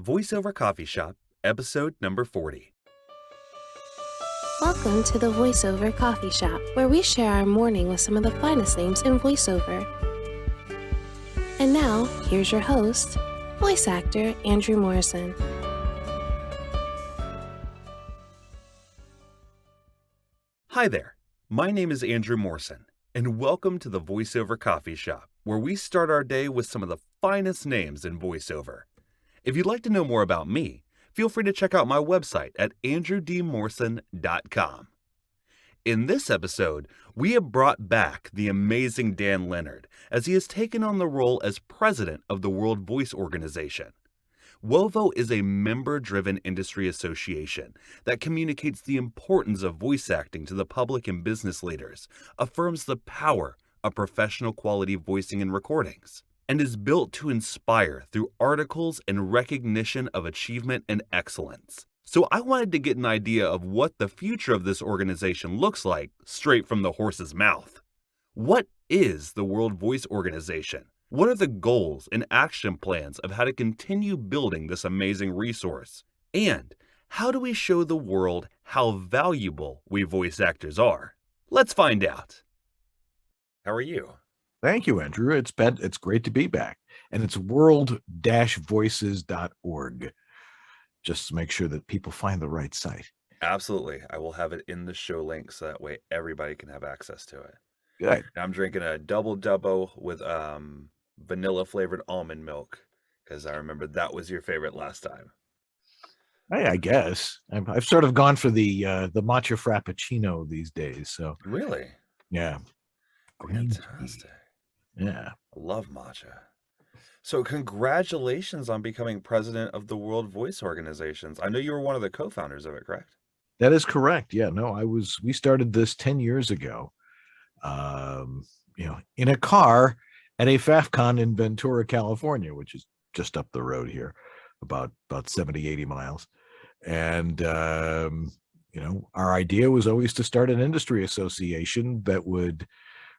Voiceover Coffee Shop, episode number 40. Welcome to the VoiceOver Coffee Shop, where we share our morning with some of the finest names in voiceover. And now, here's your host, voice actor Andrew Morrison. Hi there. My name is Andrew Morrison, and welcome to the Voiceover Coffee Shop, where we start our day with some of the finest names in voiceover. If you'd like to know more about me, feel free to check out my website at andrewdmorrison.com. In this episode, we have brought back the amazing Dan Lenard as he has taken on the role as president of the World Voice Organization. WOVO is a member driven industry association that communicates the importance of voice acting to the public and business leaders, affirms the power of professional quality voicing and recordings, and is built to inspire through articles and recognition of achievement and excellence. So I wanted to get an idea of what the future of this organization looks like straight from the horse's mouth. What is the World Voice Organization? What are the goals and action plans of how to continue building this amazing resource? And how do we show the world how valuable we voice actors are? Let's find out. How are you? Thank you, Andrew. It's been it's great to be back. And it's world-voices.org. Just to make sure that people find the right site. Absolutely. I will have it in the show link so that way everybody can have access to it. Good. I'm drinking a double double with um vanilla flavored almond milk because I remember that was your favorite last time. I, I guess I've, I've sort of gone for the uh, the matcha frappuccino these days. So Really? yeah. Fantastic. Yeah. I love matcha. So congratulations on becoming president of the World Voice Organizations. I know you were one of the co-founders of it, correct? That is correct. Yeah, no, I was. We started this ten years ago. Um, you know, in a car at a FAFCON in Ventura, California, which is just up the road here, about about 70, 80 miles. And um, you know, our idea was always to start an industry association that would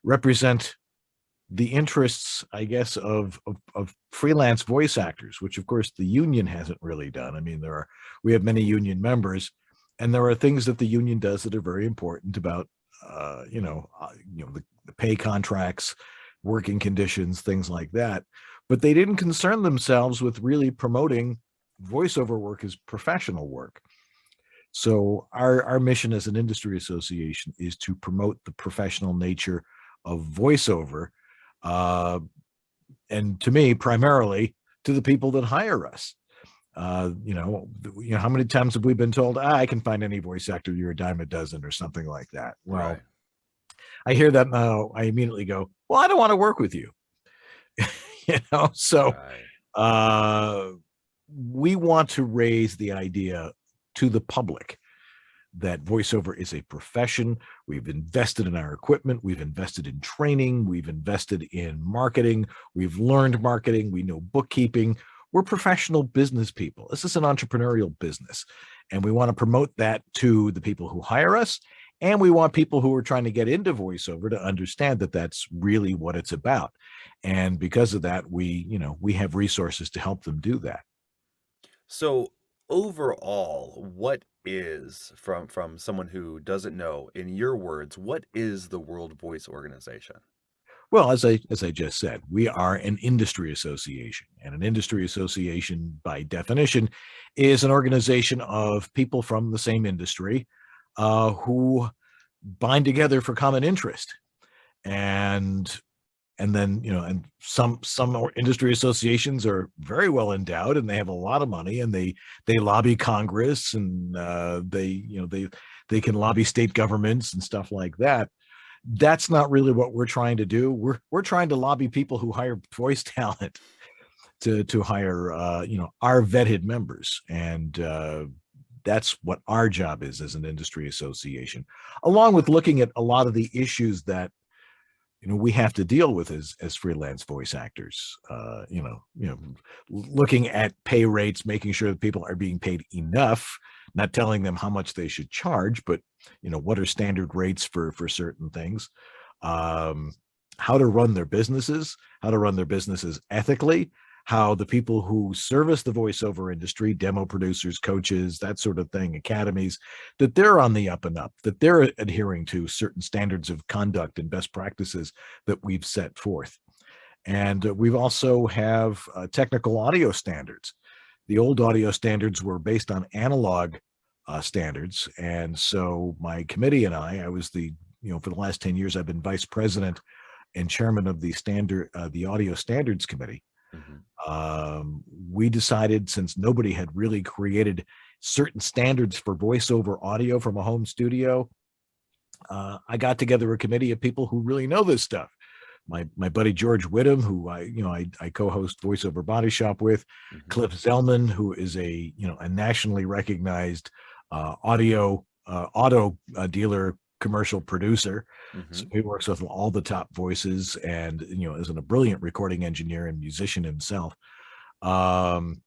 represent the interests, I guess, of, of of freelance voice actors, which of course the union hasn't really done. I mean, there are we have many union members, and there are things that the union does that are very important about uh, you know, uh, you know, the, the pay contracts, working conditions, things like that. But they didn't concern themselves with really promoting voiceover work as professional work. So our our mission as an industry association is to promote the professional nature of voiceover, uh, and to me, primarily to the people that hire us. Uh, you know, you know, how many times have we been told, ah, "I can find any voice actor, you're a dime a dozen," or something like that? Well, Right. I hear that now. I immediately go, "Well, I don't want to work with you." you know, so Right. uh, we want to raise the idea to the public that voiceover is a profession. We've invested in our equipment, we've invested in training, we've invested in marketing, we've learned marketing, we know bookkeeping. We're professional business people. This is an entrepreneurial business, and we want to promote that to the people who hire us. And we want people who are trying to get into voiceover to understand that that's really what it's about. And because of that, we, you know, we have resources to help them do that. So overall, what is from from someone who doesn't know, in your words, what is the World Voice Organization? Well, as I as I just said, we are an industry association, and an industry association, by definition, is an organization of people from the same industry uh, who bind together for common interest, and and then you know, and some some industry associations are very well endowed, and they have a lot of money, and they they lobby Congress, and uh, they you know they they can lobby state governments and stuff like that that's not really what we're trying to do. We're we're trying to lobby people who hire voice talent to to hire uh, you know our vetted members, and uh, that's what our job is as an industry association, along with looking at a lot of the issues that you know we have to deal with as as freelance voice actors. Uh, you know, you know, looking at pay rates, making sure that people are being paid enough, not telling them how much they should charge, but you know what are standard rates for for certain things um how to run their businesses how to run their businesses ethically how the people who service the voiceover industry, demo producers, coaches, that sort of thing, academies, that they're on the up and up, that they're adhering to certain standards of conduct and best practices that we've set forth. And uh, we've also have uh, technical audio standards. The old audio standards were based on analog uh, standards. And so my committee and I, I was the, you know, for the last 10 years, I've been vice president and chairman of the standard, uh, the audio standards committee. Mm-hmm. Um, we decided since nobody had really created certain standards for voiceover audio from a home studio, uh, I got together a committee of people who really know this stuff. My my buddy George Whittam, who I you know I, I co-host Voiceover Body Shop with, mm-hmm. Cliff Zellman, who is a you know a nationally recognized uh, audio uh, auto uh, dealer commercial producer. Mm-hmm. So he works with all the top voices and you know is a brilliant recording engineer and musician himself. Um,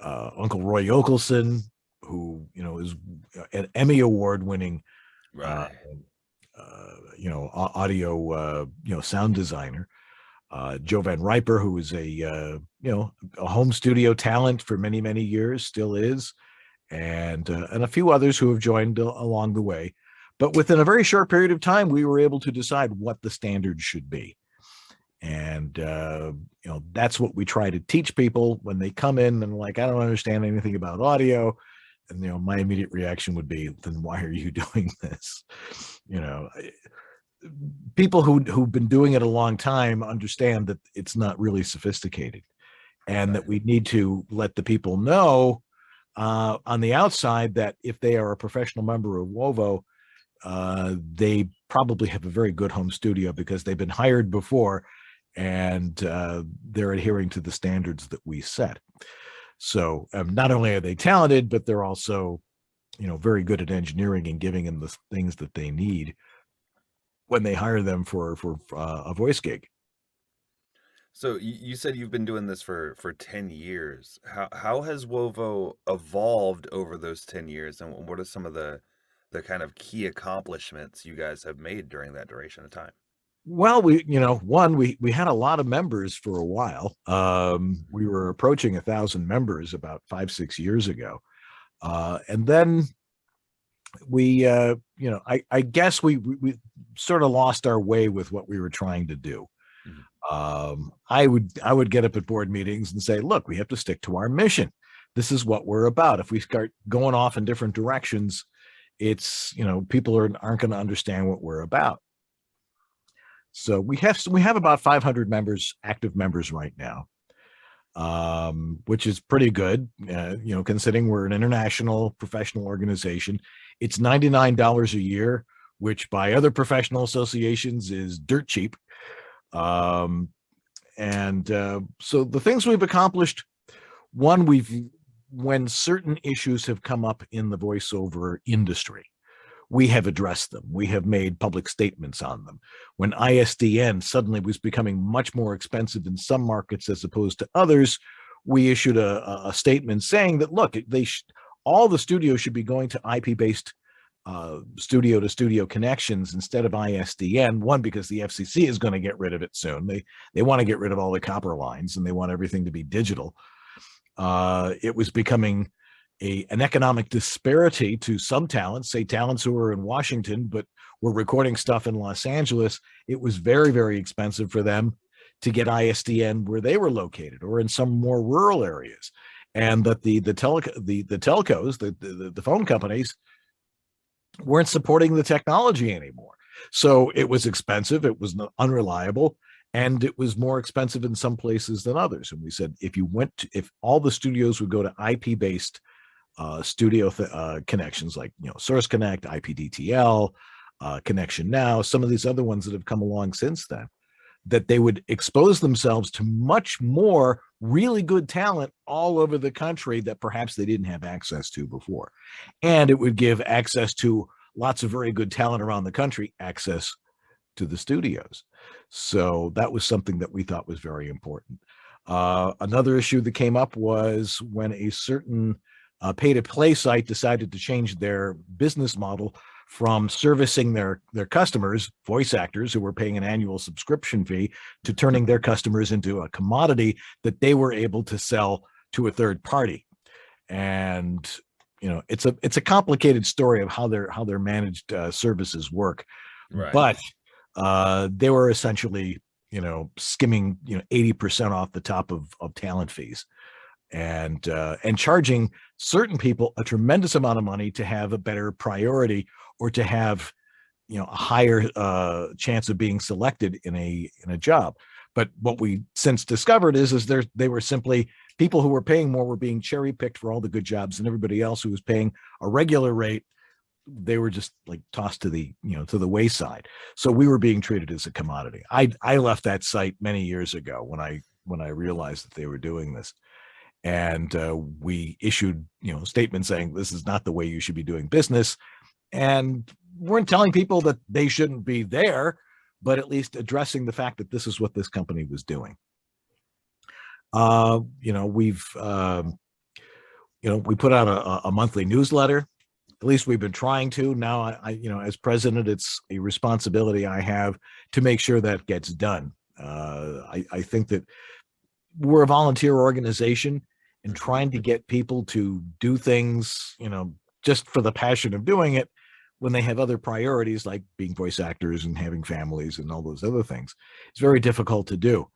uh, Uncle Roy Yokelson, who you know is an Emmy award winning, uh, right. Uh, you know, audio uh, you know sound designer. Uh, Joe Van Riper, who is a you know a home studio talent for many many years, still is, and and a few others who have joined along the way. But within a very short period of time, we were able to decide what the standards should be. And, uh, you know, that's what we try to teach people when they come in and like, I don't understand anything about audio. And, you know, my immediate reaction would be, then why are you doing this? You know, people who, who've been doing it a long time understand that it's not really sophisticated and that we need to let the people know uh, on the outside that if they are a professional member of WOVO, uh, they probably have a very good home studio because they've been hired before and uh, they're adhering to the standards that we set. So um, not only are they talented, but they're also, you know, very good at engineering and giving them the things that they need when they hire them for for uh, a voice gig. So you said you've been doing this for for 10 years. How how has Wovo evolved over those 10 years and what are some of the the kind of key accomplishments you guys have made during that duration of time? Well, we, you know, one, we we had a lot of members for a while. Um, we were approaching a thousand members about five, six years ago, uh, and then we, uh, you know, I, I guess we, we, we sort of lost our way with what we were trying to do. Mm-hmm. Um, I would I would get up at board meetings and say, look, we have to stick to our mission. This is what we're about. If we start going off in different directions, it's you know people are aren't going to understand what we're about. So we have we have about 500 members active members right now um, which is pretty good uh, you know considering we're an international professional organization. It's $99 a year which by other professional associations is dirt cheap. Um, and uh, so the things we've accomplished one we've when certain issues have come up in the voiceover industry, we have addressed them. We have made public statements on them. When ISDN suddenly was becoming much more expensive in some markets as opposed to others, we issued a, a statement saying that look, they sh- all the studios should be going to IP-based uh, studio to studio connections instead of ISDN. One because the FCC is going to get rid of it soon. They they want to get rid of all the copper lines and they want everything to be digital uh, it was becoming a, an economic disparity to some talents, say talents who were in Washington but were recording stuff in Los Angeles. It was very, very expensive for them to get ISDN where they were located or in some more rural areas. And that the the tele the the telcos, the, the the phone companies weren't supporting the technology anymore. So it was expensive, it was unreliable, and it was more expensive in some places than others. And we said if you went to, if all the studios would go to IP based uh, studio th- uh, connections like you know Source Connect, IPDTL, uh, Connection Now, some of these other ones that have come along since then, that they would expose themselves to much more really good talent all over the country that perhaps they didn't have access to before, and it would give access to lots of very good talent around the country access to the studios. So that was something that we thought was very important. Uh, another issue that came up was when a certain uh, pay to play site decided to change their business model from servicing their their customers, voice actors who were paying an annual subscription fee, to turning their customers into a commodity that they were able to sell to a third party. And you know, it's a it's a complicated story of how their how their managed uh, services work. Right. But uh, they were essentially you know skimming you know 80% off the top of of talent fees and uh, and charging certain people a tremendous amount of money to have a better priority or to have you know a higher uh, chance of being selected in a in a job. But what we since discovered is is there they were simply people who were paying more were being cherry picked for all the good jobs and everybody else who was paying a regular rate they were just like tossed to the you know to the wayside so we were being treated as a commodity i i left that site many years ago when i when i realized that they were doing this and uh, we issued you know statements saying this is not the way you should be doing business and weren't telling people that they shouldn't be there, but at least addressing the fact that this is what this company was doing. Uh, you know, we've, um, you know, we put out a, a, monthly newsletter. At least we've been trying to. Now, I, you know, as president, it's a responsibility I have to make sure that gets done. Uh, I, I think that we're a volunteer organization and trying to get people to do things, you know, just for the passion of doing it when they have other priorities like being voice actors and having families and all those other things. It's very difficult to do.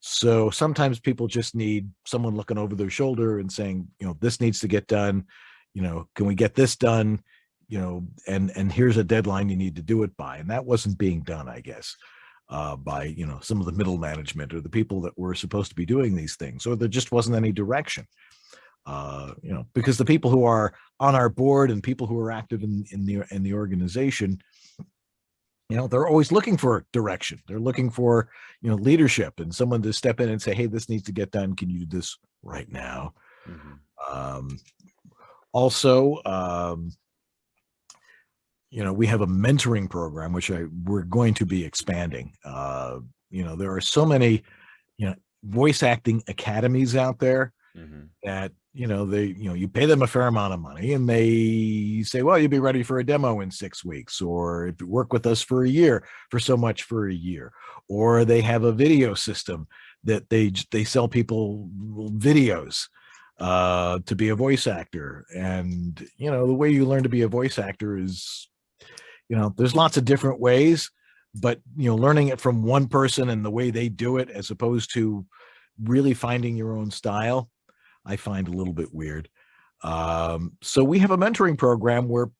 So sometimes people just need someone looking over their shoulder and saying, you know, this needs to get done. You know, can we get this done? You know, and and here's a deadline you need to do it by. And that wasn't being done, I guess, uh, by you know some of the middle management or the people that were supposed to be doing these things, or there just wasn't any direction uh, you know, because the people who are on our board and people who are active in, in the in the organization, you know, they're always looking for direction. They're looking for you know leadership and someone to step in and say, "Hey, this needs to get done. Can you do this right now?" Mm-hmm. Um, also, um, you know, we have a mentoring program which I we're going to be expanding. Uh, you know, there are so many, you know, voice acting academies out there mm-hmm. that you know they you know you pay them a fair amount of money and they say well you'll be ready for a demo in six weeks or if you work with us for a year for so much for a year or they have a video system that they they sell people videos uh to be a voice actor and you know the way you learn to be a voice actor is you know there's lots of different ways but you know learning it from one person and the way they do it as opposed to really finding your own style I find a little bit weird. Um, so we have a mentoring program where,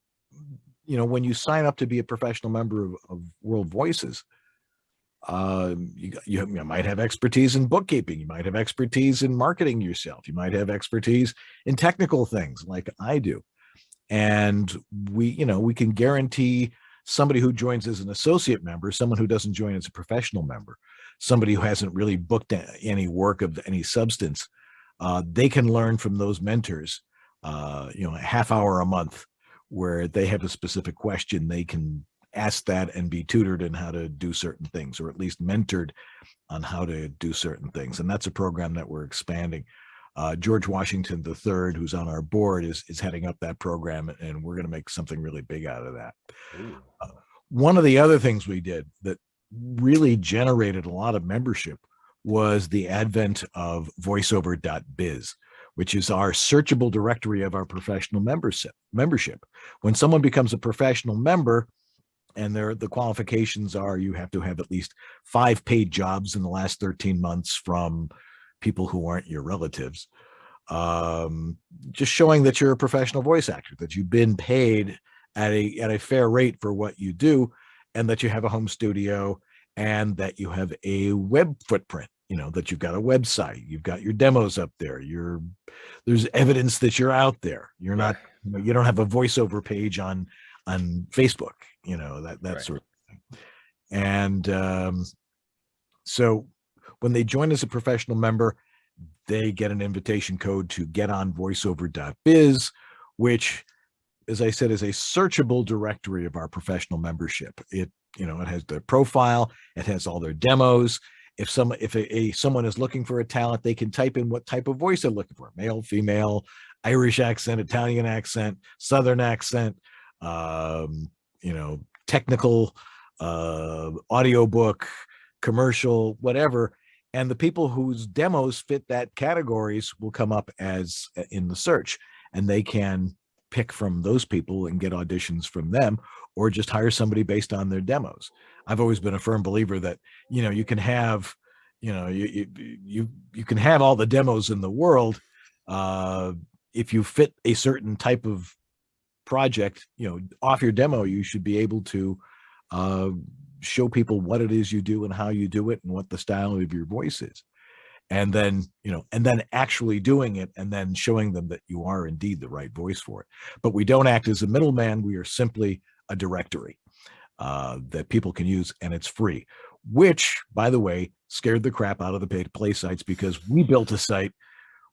you know, when you sign up to be a professional member of, of World Voices, uh, you, you, you, might have expertise in bookkeeping. You might have expertise in marketing yourself. You might have expertise in technical things like I do. And we, you know, we can guarantee somebody who joins as an associate member, someone who doesn't join as a professional member, somebody who hasn't really booked any work of any substance, uh, they can learn from those mentors uh, you know a half hour a month where they have a specific question they can ask that and be tutored in how to do certain things or at least mentored on how to do certain things and that's a program that we're expanding uh, george washington iii who's on our board is is heading up that program and we're going to make something really big out of that uh, one of the other things we did that really generated a lot of membership was the advent of voiceover.biz, which is our searchable directory of our professional membership. Membership. When someone becomes a professional member, and there the qualifications are you have to have at least five paid jobs in the last 13 months from people who aren't your relatives. Um, just showing that you're a professional voice actor, that you've been paid at a at a fair rate for what you do, and that you have a home studio and that you have a web footprint you know that you've got a website you've got your demos up there you're there's evidence that you're out there you're not you, you don't have a voiceover page on on facebook you know that that right. sort of thing. And um so when they join as a professional member they get an invitation code to get on voiceover.biz which as i said is a searchable directory of our professional membership. It you know it has their profile it has all their demos. If some if a, a, someone is looking for a talent they can type in what type of voice they're looking for male female irish accent italian accent southern accent um, you know, technical, uh, audiobook, commercial, whatever. And the people whose demos fit that categories will come up as uh, in the search, and they can pick from those people and get auditions from them, or just hire somebody based on their demos. I've always been a firm believer that you know you can have, you know, you you you, you can have all the demos in the world. Uh, if you fit a certain type of project, you know, off your demo, you should be able to uh, show people what it is you do and how you do it and what the style of your voice is. And then you know and then actually doing it and then showing them that you are indeed the right voice for it. But we don't act as a middleman we are simply a directory uh, that people can use and it's free which by the way scared the crap out of the paid play sites because we built a site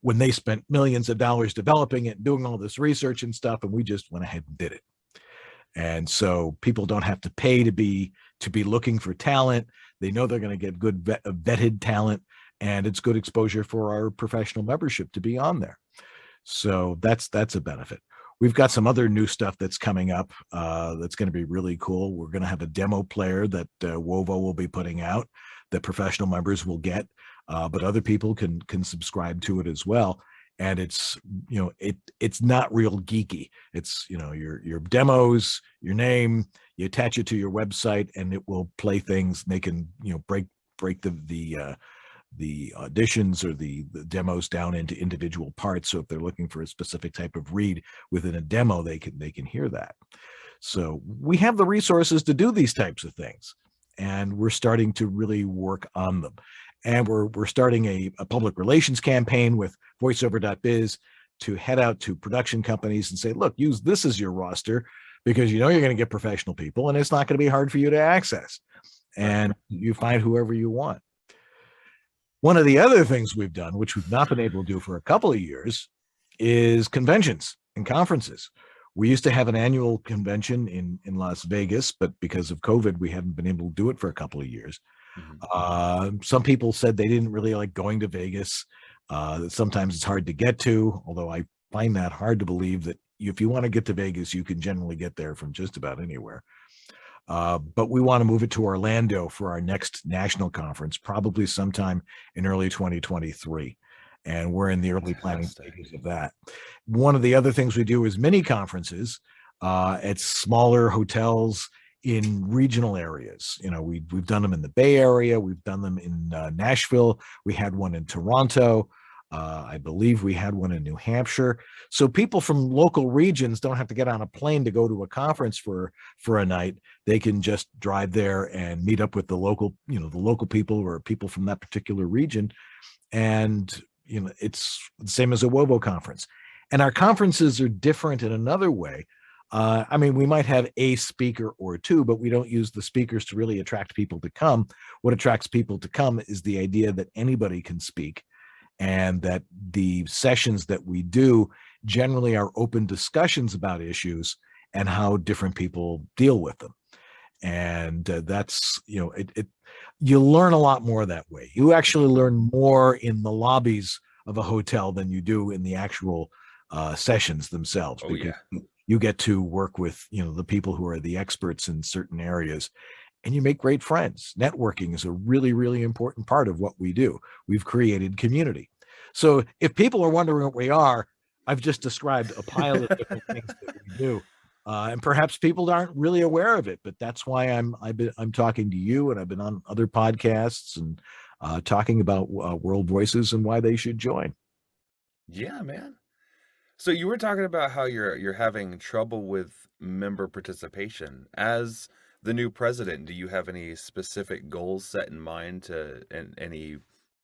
when they spent millions of dollars developing it and doing all this research and stuff and we just went ahead and did it. And so people don't have to pay to be to be looking for talent. They know they're going to get good vet, uh, vetted talent and it's good exposure for our professional membership to be on there. So that's that's a benefit. We've got some other new stuff that's coming up uh, that's going to be really cool. We're going to have a demo player that uh, wovo will be putting out that professional members will get uh, but other people can can subscribe to it as well. And it's you know it it's not real geeky. It's you know your your demos your name you attach it to your website and it will play things they can you know break break the the uh the auditions or the, the demos down into individual parts. So if they're looking for a specific type of read within a demo they can they can hear that. So we have the resources to do these types of things and we're starting to really work on them and we're we're starting a, a public relations campaign with voiceover.biz to head out to production companies and say look use this as your roster because you know you're going to get professional people and it's not going to be hard for you to access. And you find whoever you want. One of the other things we've done which we've not been able to do for a couple of years is conventions and conferences. We used to have an annual convention in in las vegas but because of covid we haven't been able to do it for a couple of years. Uh, some people said they didn't really like going to Vegas. Uh, sometimes it's hard to get to, although I find that hard to believe that if you want to get to Vegas, you can generally get there from just about anywhere. Uh, but we want to move it to Orlando for our next national conference, probably sometime in early 2023. And we're in the early planning stages of that. One of the other things we do is mini conferences uh, at smaller hotels in regional areas. You know, we we've done them in the Bay Area, we've done them in uh, Nashville, we had one in Toronto. Uh, I believe we had one in New Hampshire. So people from local regions don't have to get on a plane to go to a conference for for a night. They can just drive there and meet up with the local, you know, the local people or people from that particular region. And you know, it's the same as a Wovo conference. And our conferences are different in another way uh, I mean, we might have a speaker or two, but we don't use the speakers to really attract people to come. What attracts people to come is the idea that anybody can speak and that the sessions that we do generally are open discussions about issues and how different people deal with them. And uh, that's, you know, it, it, you learn a lot more that way. You actually learn more in the lobbies of a hotel than you do in the actual uh, sessions themselves. Oh, yeah you get to work with you know the people who are the experts in certain areas and you make great friends. Networking is a really really important part of what we do. We've created community. So if people are wondering what we are i've just described a pile of different things that we do uh, and perhaps people aren't really aware of it but that's why i'm i've been i'm talking to you and i've been on other podcasts and uh, talking about uh, world voices and why they should join. Yeah man so you were talking about how you're you're having trouble with member participation. As the new president, do you have any specific goals set in mind to and any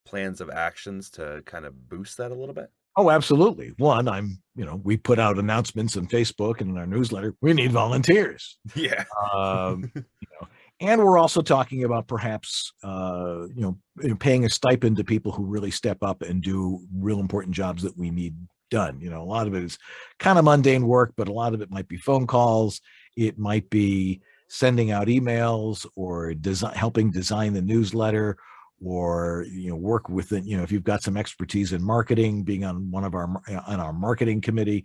plans of actions to kind of boost that a little bit? Oh, absolutely. One, I'm, you know, we put out announcements on Facebook and in our newsletter. We need volunteers. Yeah. Um, you know, and we're also talking about perhaps, uh, you know, paying a stipend to people who really step up and do real important jobs that we need done. You know, a lot of it is kind of mundane work, but a lot of it might be phone calls. It might be sending out emails or design, helping design the newsletter or you know work with it you know if you've got some expertise in marketing being on one of our on our marketing committee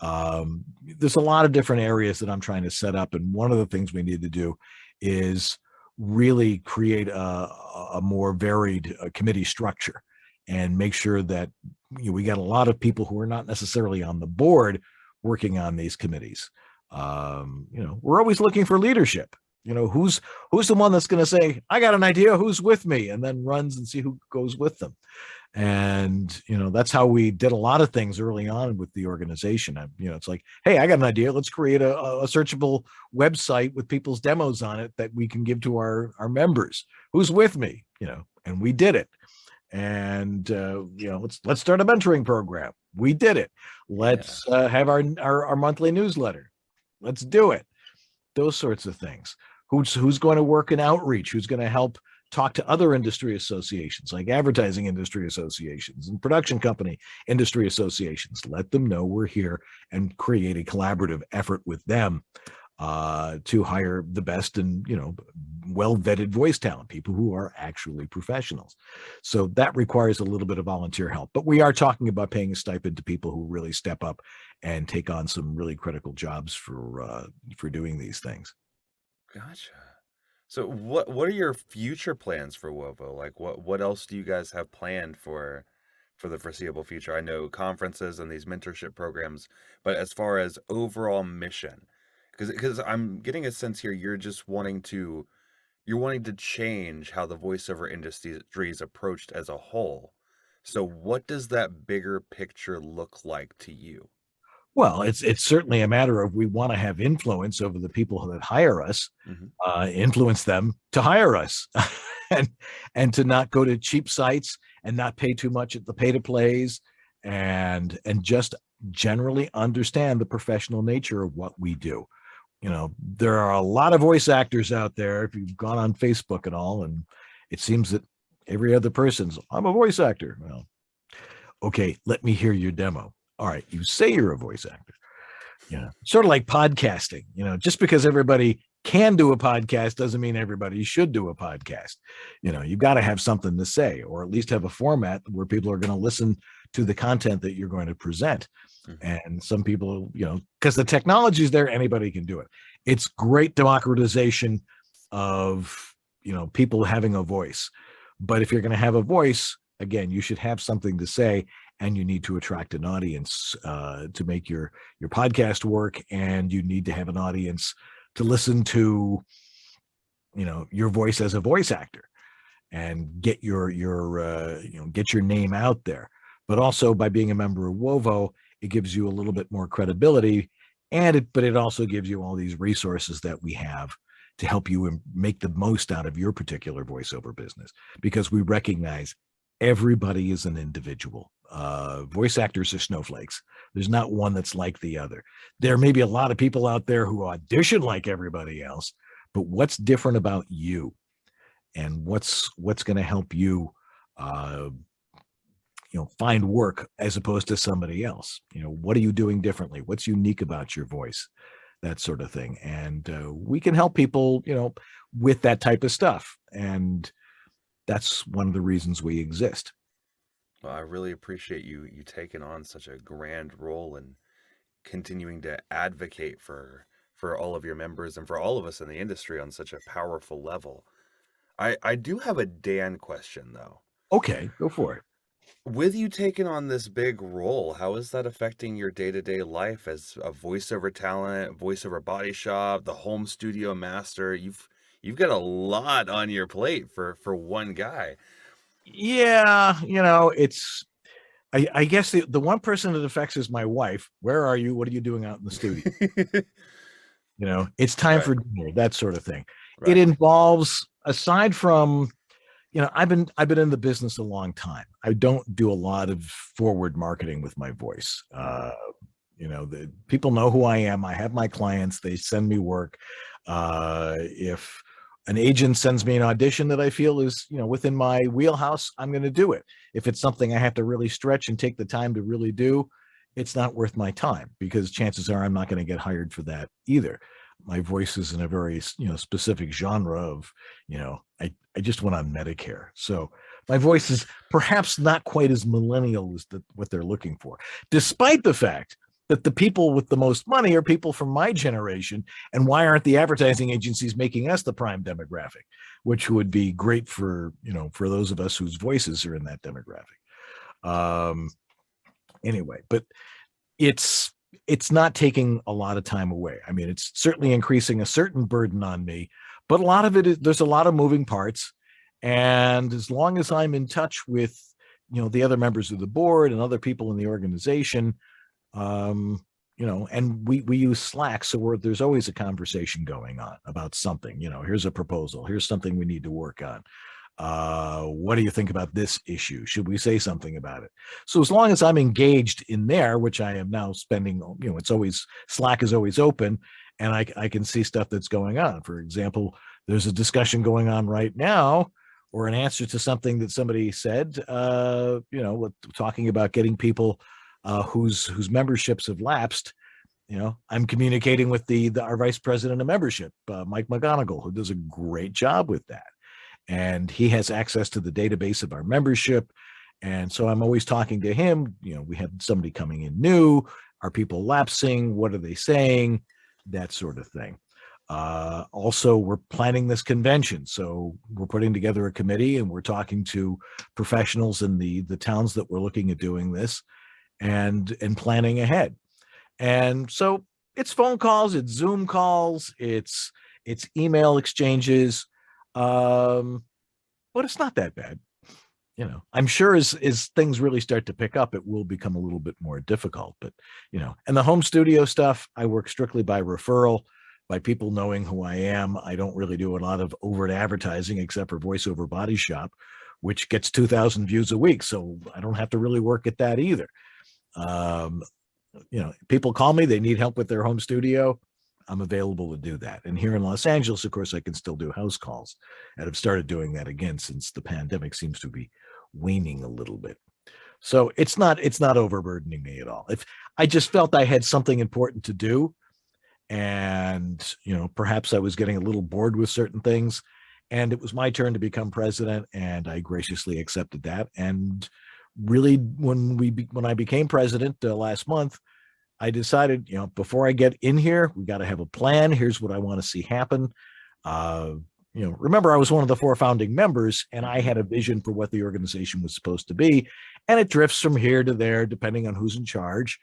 Um, there's a lot of different areas that I'm trying to set up, and one of the things we need to do is really create a, a more varied uh, committee structure and make sure that you know, we got a lot of people who are not necessarily on the board working on these committees. Um, you know, we're always looking for leadership. You know, who's who's the one that's going to say, "I got an idea, who's with me," and then runs and see who goes with them. And you know, that's how we did a lot of things early on with the organization. I, you know, it's like, "Hey, I got an idea. Let's create a, a searchable website with people's demos on it that we can give to our our members. Who's with me?" You know, and we did it and uh, you know let's let's start a mentoring program. We did it. Let's yeah. uh, have our, our, our monthly newsletter. Let's do it. Those sorts of things. Who's who's going to work in outreach? Who's going to help talk to other industry associations like advertising industry associations and production company industry associations? Let them know we're here and create a collaborative effort with them uh, to hire the best and you know well vetted voice talent, people who are actually professionals. So that requires a little bit of volunteer help. But we are talking about paying a stipend to people who really step up and take on some really critical jobs for uh, for doing these things. Gotcha. So what what are your future plans for Wovo? Like what what else do you guys have planned for for the foreseeable future? I know conferences and these mentorship programs, but as far as overall mission, because because I'm getting a sense here you're just wanting to you're wanting to change how the voiceover industry is approached as a whole. So what does that bigger picture look like to you? Well, it's it's certainly a matter of we want to have influence over the people that hire us, mm-hmm. uh, influence them to hire us, and and to not go to cheap sites and not pay too much at the pay to plays, and and just generally understand the professional nature of what we do you know there are a lot of voice actors out there if you've gone on facebook and all and it seems that every other person's i'm a voice actor. Well okay let me hear your demo. All right you say you're a voice actor. Know sort of like podcasting you know just because everybody can do a podcast doesn't mean everybody should do a podcast. You know you've got to have something to say or at least have a format where people are going to listen to the content that you're going to present Mm-hmm. And some people, you know, because the technology is there, anybody can do it. It's great democratization of, you know, people having a voice. But if you're going to have a voice, again, you should have something to say and you need to attract an audience uh, to make your your podcast work and you need to have an audience to listen to you know your voice as a voice actor and get your your uh, you know get your name out there but also by being a member of wovo it gives you a little bit more credibility and it but it also gives you all these resources that we have to help you make the most out of your particular voiceover business because we recognize everybody is an individual. Uh, voice actors are snowflakes. There's not one that's like the other. There may be a lot of people out there who audition like everybody else but what's different about you? And what's what's going to help you uh, you know find work as opposed to somebody else you know what are you doing differently? What's unique about your voice? That sort of thing and uh, we can help people you know with that type of stuff and that's one of the reasons we exist. Well i really appreciate you you taking on such a grand role and continuing to advocate for for all of your members and for all of us in the industry on such a powerful level. I i do have a dan question though. Okay go for it with you taking on this big role, how is that affecting your day-to-day life as a voiceover talent, voiceover body shop, the home studio master? You've you've got a lot on your plate for for one guy. Yeah, you know, it's I, I guess the, the one person that affects is my wife. Where are you? What are you doing out in the studio? you know, it's time right. for dinner, that sort of thing. Right. It involves, aside from you know i've been i've been in the business a long time. I don't do a lot of forward marketing with my voice. Uh you know the people know who i am. I have my clients. They send me work. Uh if an agent sends me an audition that i feel is you know within my wheelhouse i'm going to do it. If it's something i have to really stretch and take the time to really do it's not worth my time because chances are i'm not going to get hired for that either. My voice is in a very you know specific genre of you know i i just went on medicare. So my voice is perhaps not quite as millennial as the, what they're looking for despite the fact that the people with the most money are people from my generation and why aren't the advertising agencies making us the prime demographic which would be great for you know for those of us whose voices are in that demographic. Um anyway but it's it's not taking a lot of time away. I mean it's certainly increasing a certain burden on me but a lot of it is there's a lot of moving parts and as long as i'm in touch with you know the other members of the board and other people in the organization um you know and we we use slack so there's always a conversation going on about something you know here's a proposal here's something we need to work on uh what do you think about this issue? Should we say something about it? So as long as i'm engaged in there which i am now spending you know it's always slack is always open and i, I can see stuff that's going on. For example there's a discussion going on right now or an answer to something that somebody said uh you know with, talking about getting people uh, whose whose memberships have lapsed. You know, I'm communicating with the, the our vice president of membership, uh, Mike McGonigal, who does a great job with that, and he has access to the database of our membership. And so I'm always talking to him. You know, we have somebody coming in new. Are people lapsing? What are they saying? That sort of thing. Uh, also, we're planning this convention, so we're putting together a committee, and we're talking to professionals in the the towns that we're looking at doing this and and planning ahead. And so it's phone calls, it's Zoom calls, it's it's email exchanges, um, but it's not that bad. You know, I'm sure as as things really start to pick up, it will become a little bit more difficult. But you know, and the home studio stuff, I work strictly by referral, by people knowing who I am. I don't really do a lot of overt advertising except for voiceover body shop, which gets 2,000 views a week. So I don't have to really work at that either. Um, you know, people call me, they need help with their home studio. I'm available to do that. And here in Los Angeles, of course, I can still do house calls and I've started doing that again since the pandemic seems to be waning a little bit. So it's not it's not overburdening me at all. If I just felt I had something important to do and you know perhaps I was getting a little bored with certain things and it was my turn to become president and I graciously accepted that and really when we when I became president uh, last month, I decided, you know, before I get in here, we got to have a plan. Here's what I want to see happen. Uh, you know, remember I was one of the four founding members, and I had a vision for what the organization was supposed to be, and it drifts from here to there depending on who's in charge,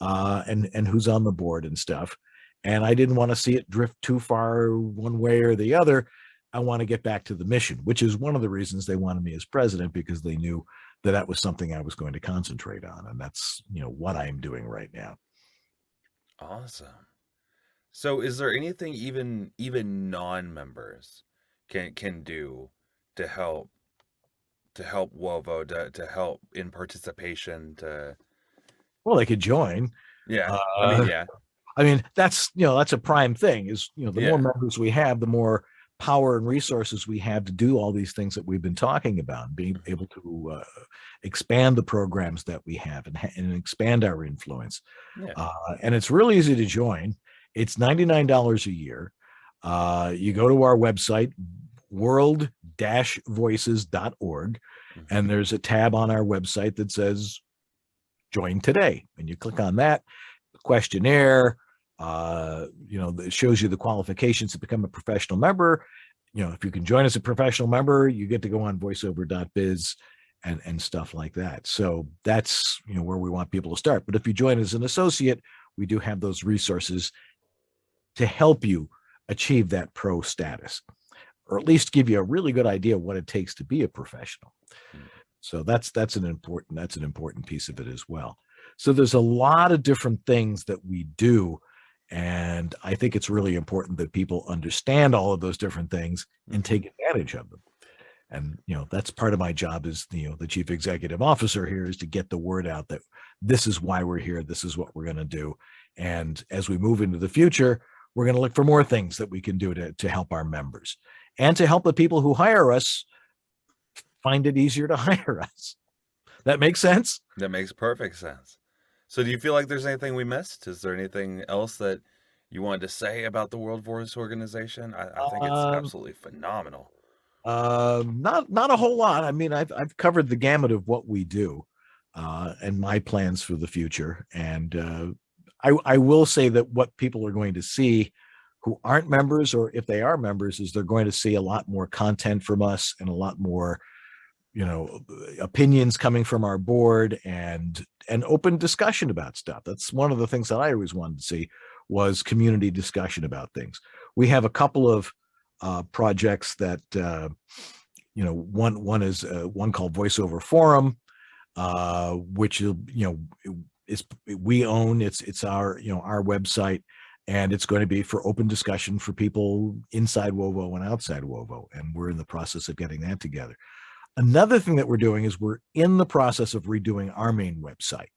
uh, and and who's on the board and stuff. And I didn't want to see it drift too far one way or the other. I want to get back to the mission, which is one of the reasons they wanted me as president because they knew that that was something I was going to concentrate on. And that's, you know, what I'm doing right now. Awesome. So is there anything even even non-members can can do to help to help Wovo to, to help in participation to well they could join yeah uh, I mean yeah I mean that's you know that's a prime thing is you know the yeah. more members we have the more power and resources we have to do all these things that we've been talking about, being mm-hmm. able to uh, expand the programs that we have and, and expand our influence. Yeah. Uh, and it's really easy to join. It's $99 a year. Uh, you go to our website, world-voices.org, mm-hmm. and there's a tab on our website that says join today. And you click on that questionnaire, uh, you know, it shows you the qualifications to become a professional member. You know, if you can join as a professional member, you get to go on voiceover.biz and and stuff like that. So that's you know where we want people to start. But if you join as an associate, we do have those resources to help you achieve that pro status, or at least give you a really good idea what it takes to be a professional. Hmm. So that's that's an important that's an important piece of it as well. So there's a lot of different things that we do and I think it's really important that people understand all of those different things and mm-hmm. take advantage of them. And you know, that's part of my job as you know the chief executive officer here is to get the word out that this is why we're here, this is what we're going to do. And as we move into the future, we're going to look for more things that we can do to, to help our members and to help the people who hire us find it easier to hire us. That makes sense? That makes perfect sense. So, do you feel like there's anything we missed? Is there anything else that you wanted to say about the World Voice Organization? I, I think it's um, absolutely phenomenal. Um, not not a whole lot. I mean, I've I've covered the gamut of what we do, uh, and my plans for the future. And uh, I, I will say that what people are going to see who aren't members, or if they are members, is they're going to see a lot more content from us and a lot more, you know, opinions coming from our board and an open discussion about stuff. That's one of the things that I always wanted to see was community discussion about things. We have a couple of uh, projects that uh, you know one one is uh, one called voiceover forum uh, which you know is we own it's it's our you know our website and it's going to be for open discussion for people inside wovo and outside wovo and we're in the process of getting that together another thing that we're doing is we're in the process of redoing our main website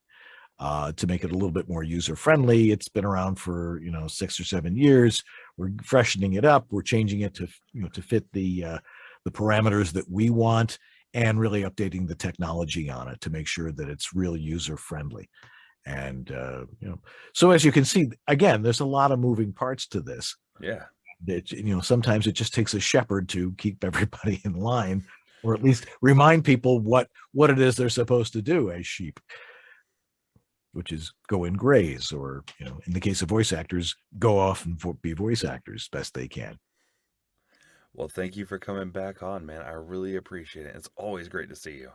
uh, to make it a little bit more user friendly. It's been around for you know six or seven years. We're freshening it up. We're changing it to you know to fit the uh, the parameters that we want, and really updating the technology on it to make sure that it's real user friendly. And uh, you know, so as you can see, again, there's a lot of moving parts to this. Yeah. That you know, sometimes it just takes a shepherd to keep everybody in line, or at least remind people what what it is they're supposed to do as sheep which is go and graze, or you know, in the case of voice actors, go off and vo- be voice actors best they can. Well, thank you for coming back on, man. I really appreciate it. It's always great to see you.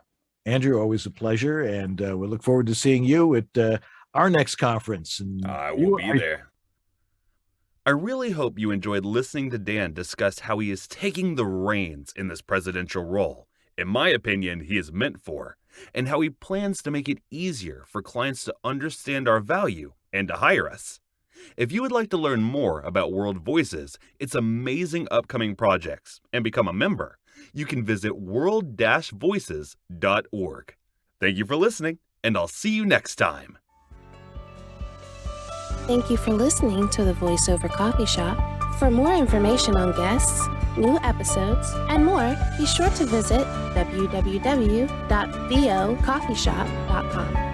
Andrew, always a pleasure, and uh, we look forward to seeing you at uh, our next conference. And I will you, be I- there. I really hope you enjoyed listening to Dan discuss how he is taking the reins in this presidential role. In my opinion, he is meant for, and how he plans to make it easier for clients to understand our value and to hire us. If you would like to learn more about World Voices, its amazing upcoming projects, and become a member, you can visit world voices.org. Thank you for listening, and I'll see you next time. Thank you for listening to the VoiceOver Coffee Shop. For more information on guests, new episodes, and more, be sure to visit www.vocoffeeshop.com.